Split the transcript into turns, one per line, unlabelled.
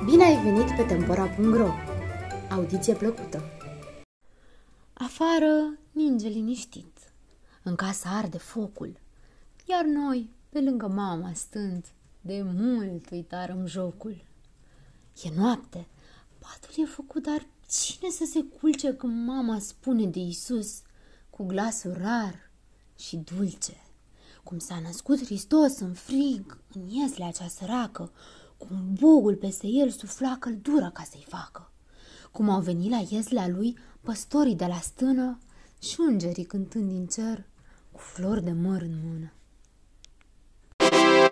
ai venit pe Tempora.ro Audiție plăcută!
Afară ninge liniștit, în casă arde focul, iar noi, pe lângă mama stând, de mult uitarăm jocul. E noapte, patul e făcut, dar cine să se culce când mama spune de Isus cu glasul rar și dulce? Cum s-a născut Hristos în frig, în ieslea cea săracă, cum bogul peste el sufla căldură ca să-i facă. Cum au venit la ieslea lui păstorii de la stână și îngerii cântând din cer cu flori de măr în mână.